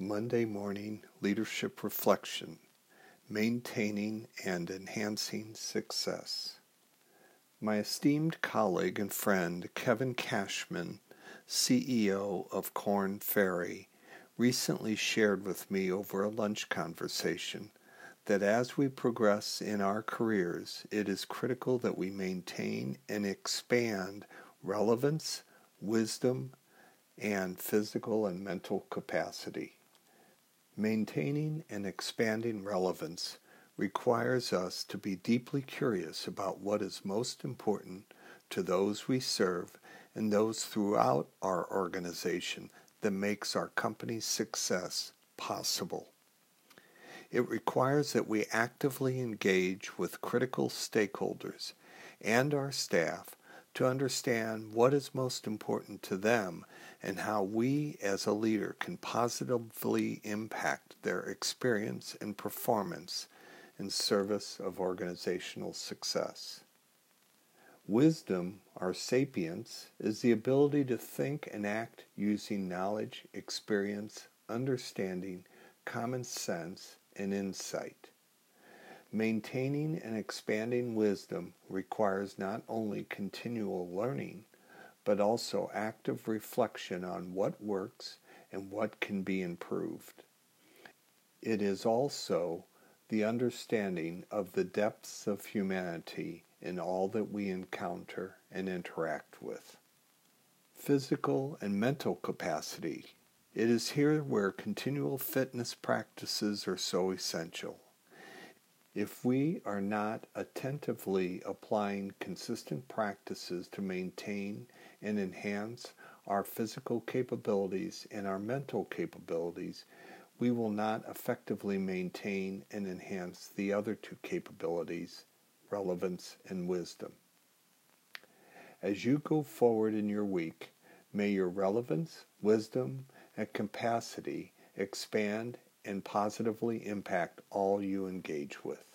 Monday Morning Leadership Reflection Maintaining and Enhancing Success. My esteemed colleague and friend Kevin Cashman, CEO of Korn Ferry, recently shared with me over a lunch conversation that as we progress in our careers, it is critical that we maintain and expand relevance, wisdom, and physical and mental capacity. Maintaining and expanding relevance requires us to be deeply curious about what is most important to those we serve and those throughout our organization that makes our company's success possible. It requires that we actively engage with critical stakeholders and our staff to understand what is most important to them and how we as a leader can positively impact their experience and performance in service of organizational success. Wisdom, our sapience, is the ability to think and act using knowledge, experience, understanding, common sense, and insight. Maintaining and expanding wisdom requires not only continual learning, but also active reflection on what works and what can be improved. It is also the understanding of the depths of humanity in all that we encounter and interact with. Physical and mental capacity. It is here where continual fitness practices are so essential. If we are not attentively applying consistent practices to maintain and enhance our physical capabilities and our mental capabilities, we will not effectively maintain and enhance the other two capabilities, relevance and wisdom. As you go forward in your week, may your relevance, wisdom, and capacity expand and positively impact all you engage with.